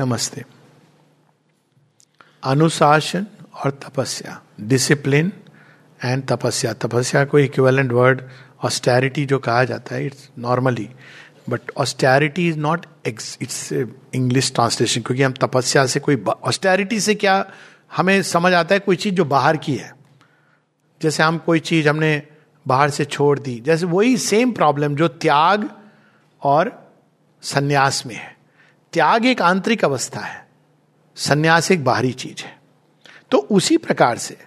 नमस्ते। अनुशासन और तपस्या डिसिप्लिन एंड तपस्या। तपस्या को इक्विवेलेंट वर्ड ऑस्टैरिटी जो कहा जाता है it's normally but austerity is not its English translation क्योंकि हम तपस्या से कोई ऑस्टैरिटी से क्या हमें समझ आता है कोई चीज़ जो बाहर की है। जैसे हम कोई चीज़ हमने बाहर से छोड़ दी, जैसे वही सेम प्रॉब्लम जो त्याग और संन्यास में है। त्याग एक आंतरिक अवस्था है, संन्यास एक बाहरी चीज़ है। तो उसी प्रकार से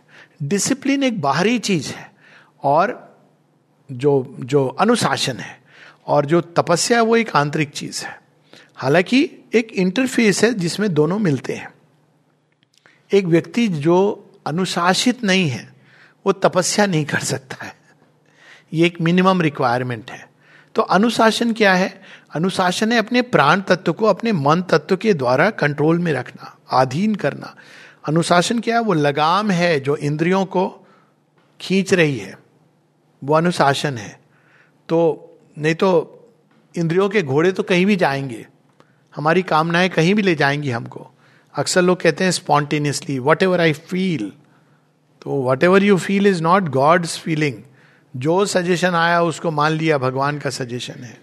डिसिप्लिन एक बाहरी चीज़ है और जो जो अनुशासन है और जो तपस्या है वो एक आंतरिक चीज़ है। हालाँकि एक इंटरफेस है जिसमें दोनों मिलते हैं। एक व्यक्ति जो अनुशासित नहीं है, वो तपस्या नहीं कर सकता है। ये एक मिनिमम रिक्वायरमेंट है। तो अनुशासन क्या है? अनुशासन है अपने प्राण तत्व को अपने मन तत्व के द्वारा कंट्रोल में रखना अधीन करना। अनुशासन क्या है? वो लगाम है जो इंद्रियों को खींच रही है। वो अनुशासन है। तो नहीं तो इंद्रियों के घोड़े तो कहीं भी जाएँगे। हमारी कामनाएँ कहीं भी ले जाएँगी हमको। अक्सर लोग कहते हैं spontaneously whatever I feel तो whatever you feel is not God's feeling जो सजेशन आया उसको मान लिया, भगवान का सजेशन है।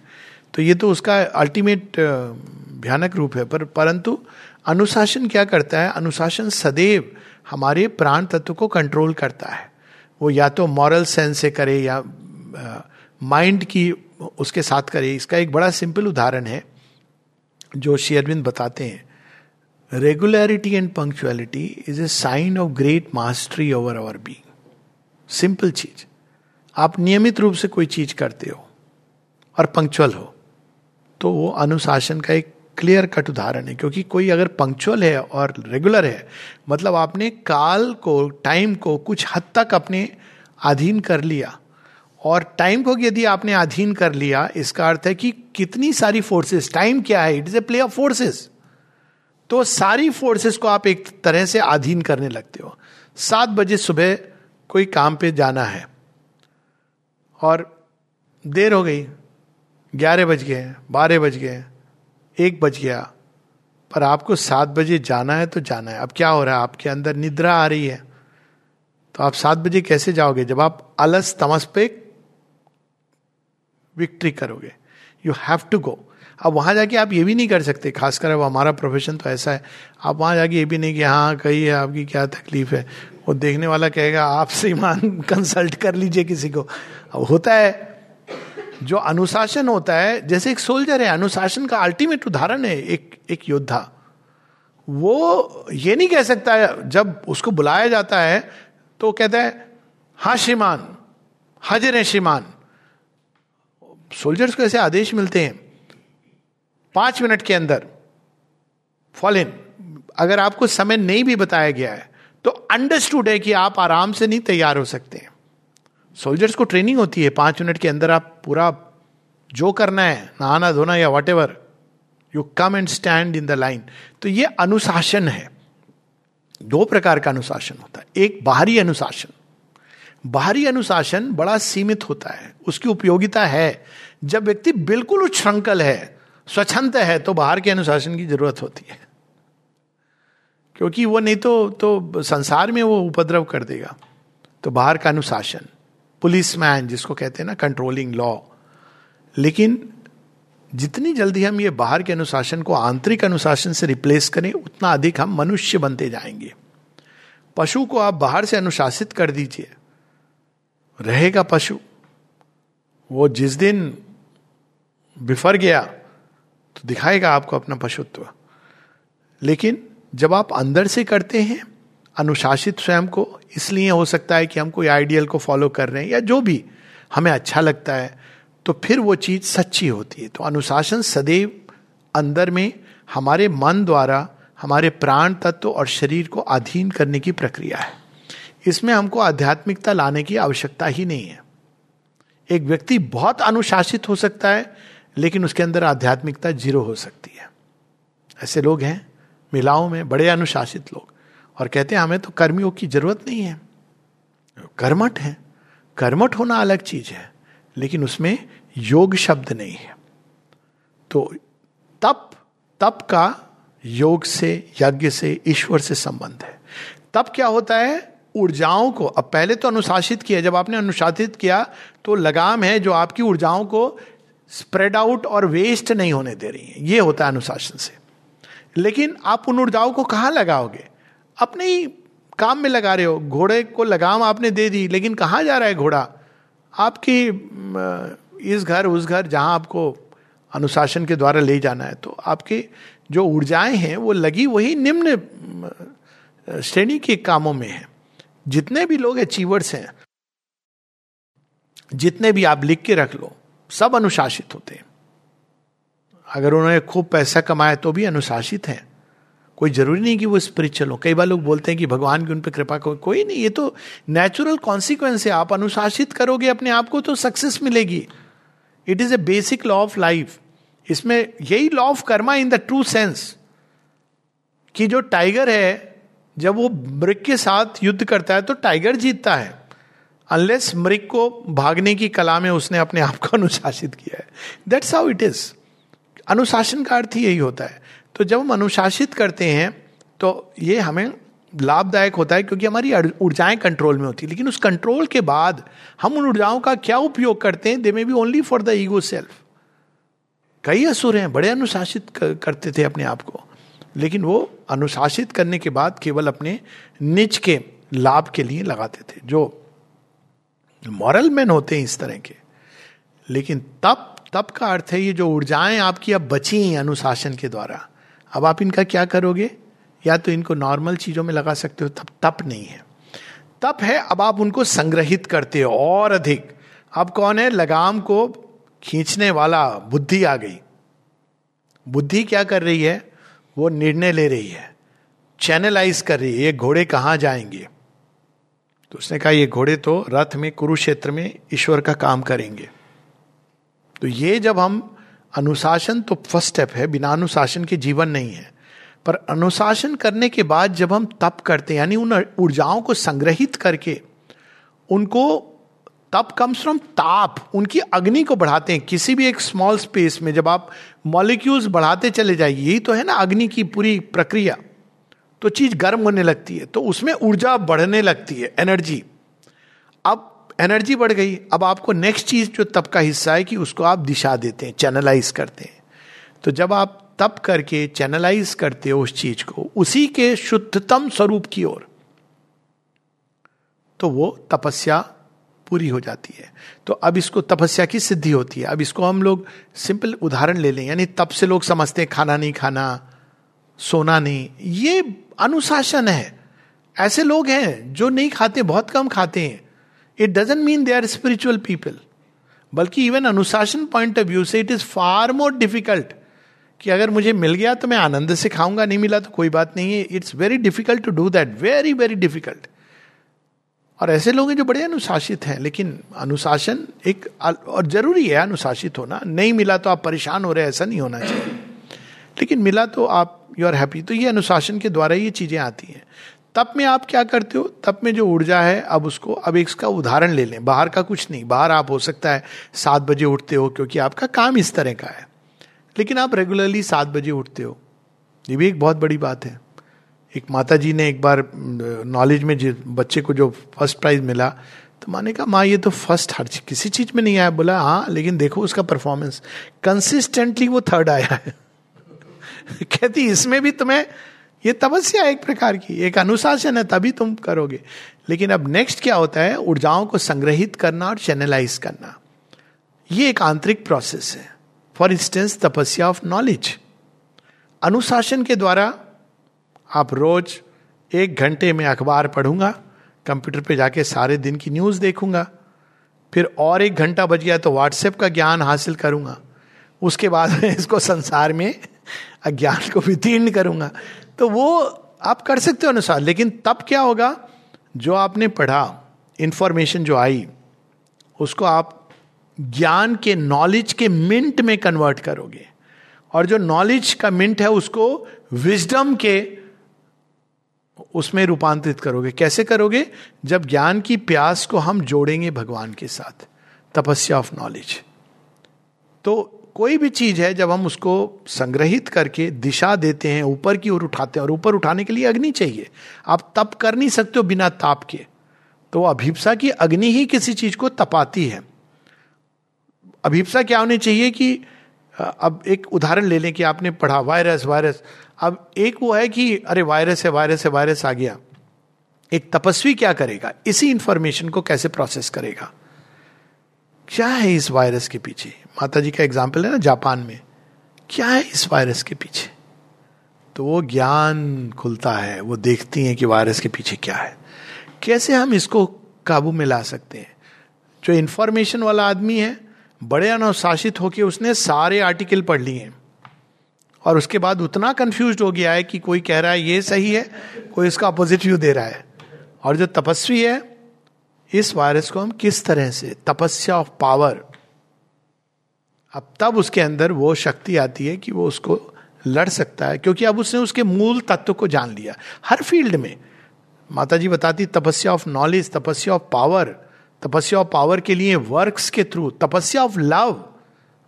तो ये तो उसका अल्टीमेट भयानक रूप है। पर, परंतु अनुशासन क्या करता है? अनुशासन सदैव हमारे प्राण तत्व को कंट्रोल करता है। वो या तो मॉरल सेंस से करे या माइंड की उसके साथ करे। इसका एक बड़ा सिंपल उदाहरण है, जो शेयरविंद बताते हैं। Regularity and punctuality is a sign of great mastery over our being simple चीज़। आप नियमित रूप से कोई चीज़ करते हो और पंक्चुअल हो। तो वो अनुशासन का एक क्लियर कट उदाहरण है, क्योंकि कोई अगर पंक्चुअल है और रेगुलर है मतलब आपने काल को टाइम को कुछ हद तक अपने अधीन कर लिया। और टाइम को यदि आपने अधीन कर लिया, इसका अर्थ है कि कितनी सारी फोर्सेस टाइम क्या है? It is a play of forces तो सारी फोर्सेस को आप एक तरह से अधीन करने लगते हो। सात बजे सुबह कोई काम पे जाना है, और देर हो गई। ग्यारह बज गए बारह बज गए एक बज गया। पर आपको सात बजे जाना है तो जाना है। अब क्या हो रहा है? आपके अंदर निद्रा आ रही है। तो आप सात बजे कैसे जाओगे? जब आप अलस तमस पे विक्ट्री करोगे। यू हैव टू गो अब वहाँ जाके आप ये भी नहीं कर सकते। खासकर अब हमारा प्रोफेशन तो ऐसा है। आप वहाँ जाके ये भी नहीं कि हाँ कही है, आपकी क्या तकलीफ़ है? वो देखने वाला कहेगा, आपसे ईमान कंसल्ट कर लीजिए किसी को। अब होता है। जो अनुशासन होता है, जैसे एक सोल्जर है, अनुशासन का अल्टीमेट उदाहरण है एक एक योद्धा। वो ये नहीं कह सकता है, जब उसको बुलाया जाता है तो कहता है, हा श्रीमान, हाजिर है श्रीमान। सोल्जर्स को ऐसे आदेश मिलते हैं, पाँच मिनट के अंदर फॉल इन अगर आपको समय नहीं भी बताया गया है तो अंडरस्टूड है कि आप आराम से नहीं तैयार हो सकते हैं। सोल्जर्स को ट्रेनिंग होती है। पाँच मिनट के अंदर आप पूरा जो करना है, नहाना, धोना या whatever you come and stand in the line तो ये अनुशासन है। दो प्रकार का अनुशासन होता है। एक बाहरी अनुशासन। बाहरी अनुशासन बड़ा सीमित होता है। उसकी उपयोगिता है। जब व्यक्ति बिल्कुल उच्छृंखल है, स्वच्छंद है तो बाहर के अनुशासन की ज़रूरत होती है। क्योंकि वो नहीं तो तो संसार में वो उपद्रव कर देगा। तो बाहर का अनुशासन। पुलिस मैन जिसको कहते हैं ना कंट्रोलिंग लॉ लेकिन जितनी जल्दी हम ये बाहर के अनुशासन को आंतरिक अनुशासन से रिप्लेस करें, उतना अधिक हम मनुष्य बनते जाएँगे। पशु को आप बाहर से अनुशासित कर दीजिए। रहेगा पशु। वो जिस दिन बिफर गया तो दिखाएगा आपको अपना पशुत्व। लेकिन जब आप अंदर से करते हैं अनुशासित स्वयं को, इसलिए हो सकता है कि हम कोई आइडियल को फॉलो कर रहे हैं या जो भी हमें अच्छा लगता है तो फिर वो चीज़ सच्ची होती है। तो अनुशासन सदैव अंदर में हमारे मन द्वारा, हमारे प्राण तत्व और शरीर को अधीन करने की प्रक्रिया है। इसमें हमको आध्यात्मिकता लाने की आवश्यकता ही नहीं है। एक व्यक्ति बहुत अनुशासित हो सकता है, लेकिन उसके अंदर आध्यात्मिकता ज़ीरो हो सकती है। ऐसे लोग हैं, महिलाओं में बड़े अनुशासित लोग। और कहते हैं, हमें तो कर्मयोग की ज़रूरत नहीं है। कर्मठ है। कर्मठ होना अलग चीज़ है, लेकिन उसमें योग शब्द नहीं है। तो तप तप का योग से, यज्ञ से, ईश्वर से संबंध है। तब क्या होता है? ऊर्जाओं को। अब पहले तो अनुशासित किया, जब आपने अनुशासित किया तो लगाम है जो आपकी ऊर्जाओं को स्प्रेड आउट और वेस्ट नहीं होने दे रही है। ये होता है अनुशासन से। लेकिन आप उन ऊर्जाओं को कहाँ लगाओगे? अपने ही काम में लगा रहे हो। घोड़े को लगाम आपने दे दी, लेकिन कहाँ जा रहा है घोड़ा? आपकी इस घर, उस घर जहाँ आपको अनुशासन के द्वारा ले जाना है। तो आपकी जो ऊर्जाएँ हैं, वो लगी वही निम्न श्रेणी के कामों में है। जितने भी लोग अचीवर्स हैं, जितने भी आप लिख के रख लो, सब अनुशासित होते हैं। अगर उन्होंने खूब पैसा कमाया तो भी अनुशासित है। कोई ज़रूरी नहीं कि वो स्पिरिचुअल हो। कई बार लोग बोलते हैं कि भगवान की उन पर कृपा को कोई नहीं, ये तो नेचुरल कॉन्सिक्वेंस है। आप अनुशासित करोगे अपने आप को तो सक्सेस मिलेगी। It is a basic law of life इसमें यही law of karma in the true sense कि जो टाइगर है, जब वो मृग के साथ युद्ध करता है तो टाइगर जीतता है। अनलेस मृग को भागने की कला में उसने अपने आप को अनुशासित किया है। दैट्स हाउ इट इज़ अनुशासन का अर्थ ही यही होता है। तो जब हम अनुशासित करते हैं तो ये हमें लाभदायक होता है क्योंकि हमारी ऊर्जाएँ कंट्रोल में होती है। लेकिन उस कंट्रोल के बाद हम उन ऊर्जाओं का क्या उपयोग करते हैं? They may be only for the ego self कई असुर हैं, बड़े अनुशासित करते थे अपने आप को। लेकिन वो अनुशासित करने के बाद केवल अपने निज के लाभ के लिए लगाते थे, जो मॉरल मैन होते हैं इस तरह के। लेकिन तप तप का अर्थ है ये जो ऊर्जाएँ आपकी अब बची हैं अनुशासन के द्वारा अब आप इनका क्या करोगे? या तो इनको नॉर्मल चीज़ों में लगा सकते हो, तब तप नहीं है। तप है, अब आप उनको संग्रहित करते हो और अधिक। अब कौन है? लगाम को खींचने वाला बुद्धि आ गई। बुद्धि क्या कर रही है? वो निर्णय ले रही है। चैनलाइज कर रही है, ये घोड़े कहाँ जाएँगे? तो उसने कहा, ये घोड़े तो रथ में, कुरुक्षेत्र में ईश्वर का काम करेंगे। तो ये जब हम अनुशासन तो फ़र्स्ट स्टेप है, बिना अनुशासन के जीवन नहीं है। पर अनुशासन करने के बाद जब हम तप करते हैं, यानी उन ऊर्जाओं को संग्रहित करके, उनको तप कम्स फ्रॉम ताप, उनकी अग्नि को बढ़ाते हैं। किसी भी एक स्मॉल स्पेस में जब आप मॉलिक्यूल्स बढ़ाते चले जाइए, यही तो है ना अग्नि की पूरी प्रक्रिया। तो चीज़ गर्म होने लगती है तो उसमें ऊर्जा बढ़ने लगती है एनर्जी अब एनर्जी बढ़ गई। अब आपको नेक्स्ट चीज़ जो तप का हिस्सा है कि उसको आप दिशा देते हैं, चैनलाइज करते हैं। तो जब आप तप करके चैनलाइज करते हो उस चीज़ को, उसी के शुद्धतम स्वरूप की ओर तो वो तपस्या पूरी हो जाती है। तो अब इसको तपस्या की सिद्धि होती है। अब इसको हम लोग सिंपल उदाहरण ले लें, यानी तप से लोग समझते हैं, खाना नहीं खाना, सोना नहीं, ये अनुशासन है। ऐसे लोग हैं जो नहीं खाते, बहुत कम खाते हैं। It doesn't mean they are spiritual people बल्कि इवन अनुशासन पॉइंट ऑफ़ व्यू से it is far more difficult कि अगर मुझे मिल गया तो मैं आनंद से खाऊँगा, नहीं मिला तो कोई बात नहीं है। It's very difficult to do that very very difficult और ऐसे लोग हैं जो बड़े अनुशासित हैं, लेकिन अनुशासन एक और ज़रूरी है अनुशासित होना। नहीं मिला तो आप परेशान हो रहे ऐसा नहीं होना चाहिए। लेकिन मिला तो आप यू आर हैप्पी तो ये अनुशासन के द्वारा ये चीज़ें आती हैं। तब में आप क्या करते हो? तब में जो ऊर्जा है, अब उसको, अब इसका उदाहरण ले लें। बाहर का कुछ नहीं। बाहर आप हो सकता है सात बजे उठते हो क्योंकि आपका काम इस तरह का है। लेकिन आप रेगुलरली सात बजे उठते हो। ये भी एक बहुत बड़ी बात है। एक माता जी ने एक बार नॉलेज में जिस बच्चे को जो फ़र्स्ट प्राइज मिला तो माने कहा, माँ, ये तो फ़र्स्ट हर किसी चीज़ में नहीं आया। बोला हाँ लेकिन देखो उसका परफॉर्मेंस कंसिस्टेंटली वो थर्ड आया है। कहती, इसमें भी तुम्हें ये तपस्या एक प्रकार की, एक अनुशासन है, तभी तुम करोगे। लेकिन अब नेक्स्ट क्या होता है? ऊर्जाओं को संग्रहित करना और चैनलाइज करना। ये एक आंतरिक प्रोसेस है। फॉर इंस्टेंस तपस्या ऑफ़ नॉलेज अनुशासन के द्वारा आप रोज एक घंटे में अखबार पढ़ूँगा, कंप्यूटर पे जाके सारे दिन की न्यूज़ देखूँगा, फिर और एक घंटा बच गया तो व्हाट्सएप का ज्ञान हासिल करूँगा, उसके बाद मैं इसको संसार में अज्ञान को वितीर्ण करूँगा। तो वो आप कर सकते हो अनुसार, लेकिन तब क्या होगा? जो आपने पढ़ा इंफॉर्मेशन जो आई, उसको आप ज्ञान के नॉलेज के मिंट में कन्वर्ट करोगे। और जो नॉलेज का मिंट है, उसको विजडम के उसमें रूपांतरित करोगे। कैसे करोगे? जब ज्ञान की प्यास को हम जोड़ेंगे भगवान के साथ, तपस्या ऑफ़ नॉलेज तो कोई भी चीज़ है, जब हम उसको संग्रहित करके दिशा देते हैं, ऊपर की ओर उठाते हैं, और ऊपर उठाने के लिए अग्नि चाहिए। आप तप कर नहीं सकते हो बिना ताप के। तो अभिप्सा की अग्नि ही किसी चीज़ को तपाती है। अभिप्सा क्या होनी चाहिए कि अब एक उदाहरण ले लें कि आपने पढ़ा, वायरस वायरस। अब एक वो है कि, अरे वायरस है वायरस है, वायरस आ गया। एक तपस्वी क्या करेगा? इसी इंफॉर्मेशन को कैसे प्रोसेस करेगा? क्या है इस वायरस के पीछे? माता जी का एग्ज़ाम्पल है ना जापान में। क्या है इस वायरस के पीछे? तो वो ज्ञान खुलता है, वो देखती हैं कि वायरस के पीछे क्या है। कैसे हम इसको काबू में ला सकते हैं? जो इंफॉर्मेशन वाला आदमी है, बड़े अनुशासित होकर उसने सारे आर्टिकल पढ़ लिए हैं। और उसके बाद उतना कंफ्यूज हो गया है कि कोई कह रहा है ये सही है, कोई इसका अपोजिट व्यू दे रहा है। और जो तपस्वी है, इस वायरस को हम किस तरह से, तपस्या ऑफ़ पावर अब तब उसके अंदर वो शक्ति आती है कि वो उसको लड़ सकता है, क्योंकि अब उसने उसके मूल तत्व को जान लिया। हर फ़ील्ड में। माता जी बताती, तपस्या ऑफ़ नॉलेज, तपस्या ऑफ़ पावर, तपस्या ऑफ़ पावर के लिए वर्क्स के थ्रू, तपस्या ऑफ़ लव।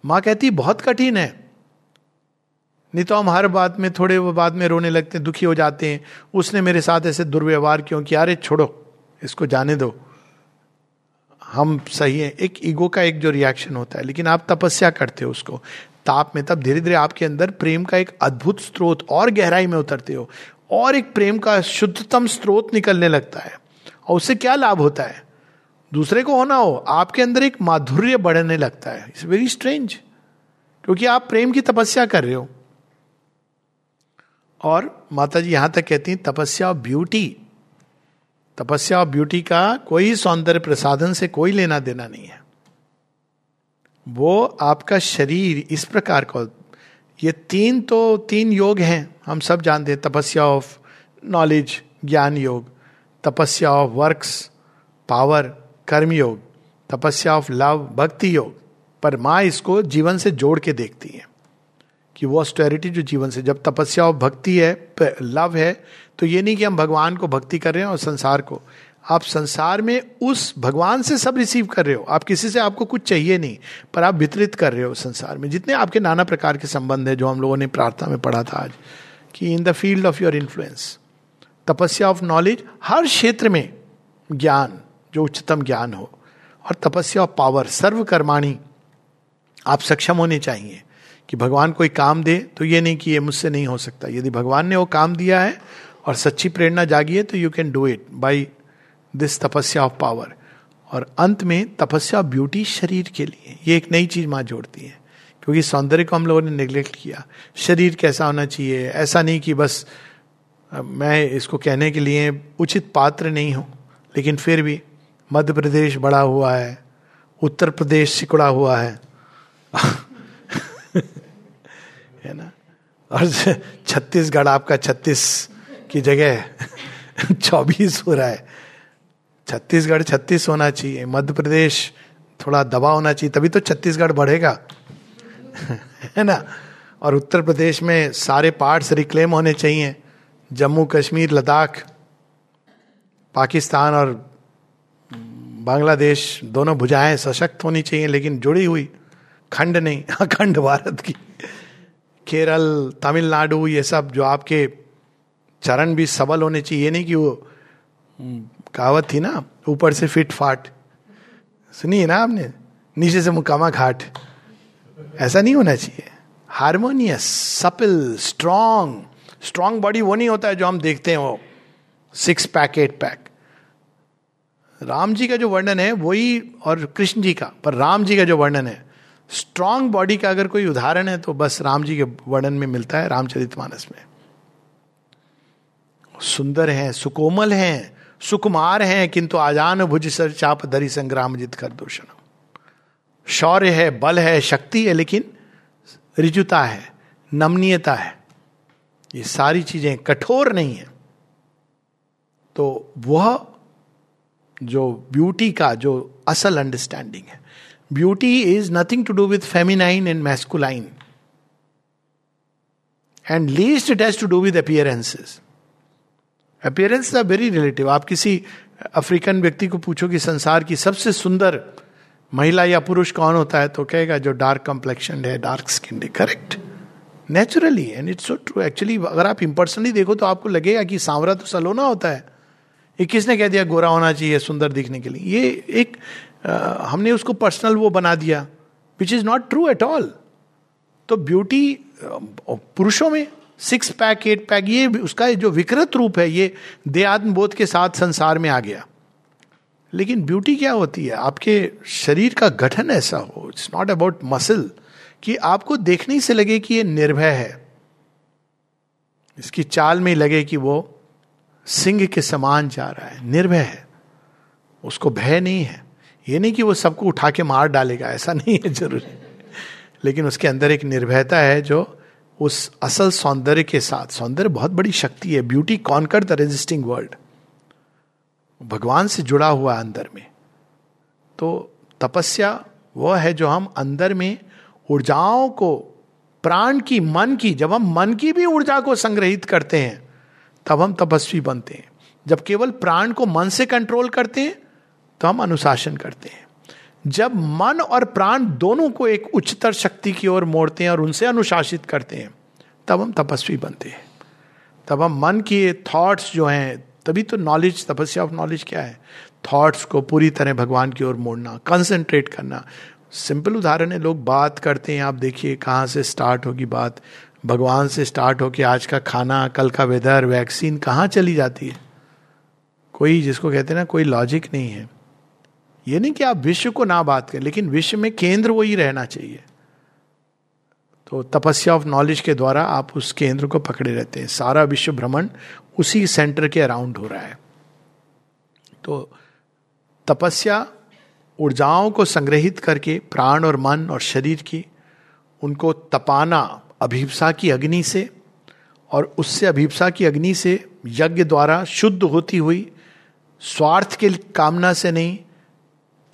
माँ कहती, बहुत कठिन है। नहीं तो हम हर बात में, थोड़े वो बाद में रोने लगते हैं, दुखी हो जाते हैं। उसने मेरे साथ ऐसे दुर्व्यवहार क्यों किया? अरे छोड़ो, इसको जाने दो। हम सही है। एक ईगो का एक जो रिएक्शन होता है, लेकिन आप तपस्या करते हो उसको। ताप में तब धीरे धीरे आपके अंदर प्रेम का एक अद्भुत स्रोत और गहराई में उतरते हो और एक प्रेम का शुद्धतम स्रोत निकलने लगता है और उससे क्या लाभ होता है? दूसरे को होना हो, आपके अंदर एक माधुर्य बढ़ने लगता है। इट्स वेरी स्ट्रेंज क्योंकि आप प्रेम की तपस्या कर रहे हो। और माता जी यहाँ तक कहती हैं, तपस्या और ब्यूटी तपस्या ऑफ़ ब्यूटी का कोई सौंदर्य प्रसाधन से कोई लेना देना नहीं है। वो आपका शरीर, इस प्रकार का, ये तीन तो तीन योग हैं, हम सब जानते हैं, तपस्या ऑफ़ नॉलेज ज्ञान योग, तपस्या ऑफ़ वर्क्स पावर कर्म योग, तपस्या ऑफ़ लव भक्ति योग, पर माँ इसको जीवन से जोड़ के देखती है। कि वो ऑस्टेरिटी जो जीवन से, जब तपस्या और भक्ति है लव है तो ये नहीं कि हम भगवान को भक्ति कर रहे हैं और संसार को। आप संसार में उस भगवान से सब रिसीव कर रहे हो। आप किसी से आपको कुछ चाहिए नहीं, पर आप वितरित कर रहे हो संसार में। जितने आपके नाना प्रकार के संबंध है, जो हम लोगों ने प्रार्थना में पढ़ा था आज, कि in the field of your influence तपस्या ऑफ़ नॉलेज हर क्षेत्र में ज्ञान, जो उच्चतम ज्ञान हो, और तपस्या ऑफ़ पावर सर्वकर्माणी, आप सक्षम होने चाहिए। कि भगवान कोई काम दे तो ये नहीं कि ये मुझसे नहीं हो सकता। यदि भगवान ने वो काम दिया है और सच्ची प्रेरणा जागी है तो you can do it by this तपस्या ऑफ़ पावर और अंत में तपस्या ब्यूटी शरीर के लिए। ये एक नई चीज़ माँ जोड़ती है। क्योंकि सौंदर्य को हम लोगों ने निग्लेक्ट किया। शरीर कैसा होना चाहिए? ऐसा नहीं कि बस मैं इसको कहने के लिए उचित पात्र नहीं हूँ। लेकिन फिर भी मध्य प्रदेश बड़ा हुआ है। उत्तर प्रदेश सिकुड़ा हुआ है ना और छत्तीसगढ़ आपका छत्तीस की जगह चौबीस हो रहा है। छत्तीसगढ़ छत्तीस होना चाहिए। मध्य प्रदेश थोड़ा दबा होना चाहिए, तभी तो छत्तीसगढ़ बढ़ेगा। है ना? और उत्तर प्रदेश में सारे पार्ट्स रिक्लेम होने चाहिए। जम्मू कश्मीर, लद्दाख, पाकिस्तान और बांग्लादेश दोनों भुजाएँ सशक्त होनी चाहिए, लेकिन जुड़ी हुई खंड नहीं, अखंड भारत की। केरल तमिलनाडु ये सब जो आपके चरण भी सबल होने चाहिए। नहीं कि वो हम्म, कहावत थी ना ऊपर से फिट फाट। सुनिए ना आपने? नीचे से मुकामा घाट। ऐसा नहीं होना चाहिए। Harmonious सपिल strong. स्ट्रांग बॉडी वो नहीं होता है जो हम देखते हैं वो। Six pack eight pack. Ram ji का जो वर्णन है वही और कृष्ण जी का पर राम जी का जो वर्णन है स्ट्रांग बॉडी का अगर कोई उदाहरण है तो बस राम जी के वर्णन में मिलता है, रामचरित मानस में। सुंदर हैं, सुकोमल हैं, सुकुमार हैं, किंतु आजान भुज सर चाप धरी संग्राम जित कर दूषण। शौर्य है, बल है, शक्ति है, लेकिन रिजुता है, नमनीयता है। ये सारी चीज़ें कठोर नहीं है। तो वह जो ब्यूटी का, जो असल अंडरस्टैंडिंग है। Beauty is nothing to do with feminine and masculine and least it has to do with appearances appearance are very relative आप किसी अफ्रीकन व्यक्ति को पूछो कि संसार की सबसे सुंदर महिला या पुरुष कौन होता है तो कहेगा, जो डार्क कम्प्लेक्शन है डार्क स्किन है. Correct naturally and it's so true actually अगर आप इम्पर्सनली देखो तो आपको लगेगा कि सांवरा तो सलोना होता है। ये किसने कह दिया, गोरा होना चाहिए, सुंदर दिखने के लिए? ये एक हमने उसको पर्सनल वो बना दिया which is not true at all तो ब्यूटी पुरुषों में सिक्स पैक एट पैक ये उसका जो विकृत रूप है, ये देहात्म बोध के साथ संसार में आ गया। लेकिन ब्यूटी क्या होती है? आपके शरीर का गठन ऐसा हो इट्स नॉट अबाउट मसल कि आपको देखने से लगे कि ये निर्भय है। इसकी चाल में लगे कि वो सिंह के समान जा रहा है, निर्भय है, उसको भय नहीं है। ये नहीं कि वो सबको उठा के मार डालेगा, ऐसा नहीं है ज़रूरी। लेकिन उसके अंदर एक निर्भयता है जो उस असल सौंदर्य के साथ, सौंदर्य बहुत बड़ी शक्ति है। Beauty conquer the resisting world भगवान से जुड़ा हुआ अंदर में। तो तपस्या वह है जो हम अंदर में ऊर्जाओं को, प्राण की, मन की, जब हम मन की भी ऊर्जा को संग्रहित करते हैं, तब हम तपस्वी बनते हैं। जब केवल प्राण को मन से कंट्रोल करते हैं तो हम अनुशासन करते हैं। जब मन और प्राण दोनों को एक उच्चतर शक्ति की ओर मोड़ते हैं और उनसे अनुशासित करते हैं, तब हम तपस्वी बनते हैं। तब हम मन की थॉट्स जो हैं, तभी तो नॉलेज तपस्या ऑफ़ नॉलेज क्या है? थॉट्स को पूरी तरह भगवान की ओर मोड़ना कंसंट्रेट करना। सिंपल उदाहरण है, लोग बात करते हैं, आप देखिए कहाँ से स्टार्ट होगी बात। भगवान से स्टार्ट हो कि आज का खाना, कल का वेदर वैक्सीन कहाँ चली जाती है? कोई जिसको कहते हैं ना, कोई लॉजिक नहीं है। ये नहीं कि आप विश्व को ना बात करें, लेकिन विश्व में केंद्र वही रहना चाहिए। तो तपस्या ऑफ़ नॉलेज के द्वारा आप उस केंद्र को पकड़े रहते हैं। सारा विश्व भ्रमण उसी सेंटर के अराउंड हो रहा है। तो तपस्या ऊर्जाओं को संग्रहित करके प्राण और मन और शरीर की, उनको तपाना अभिप्सा की अग्नि से, और उससे अभिप्सा की अग्नि से यज्ञ द्वारा शुद्ध होती हुई स्वार्थ के कामना से नहीं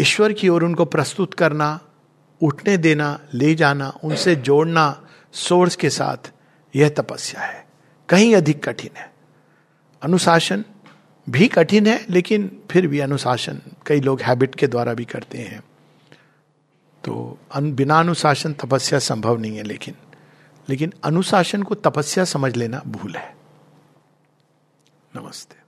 ईश्वर की ओर उनको प्रस्तुत करना, उठने देना, ले जाना, उनसे जोड़ना सोर्स के साथ, यह तपस्या है। कहीं अधिक कठिन है। अनुशासन भी कठिन है, लेकिन फिर भी अनुशासन, कई लोग हैबिट के द्वारा भी करते हैं। तो बिना अनुशासन तपस्या संभव नहीं है, लेकिन लेकिन अनुशासन को तपस्या समझ लेना भूल है। नमस्ते।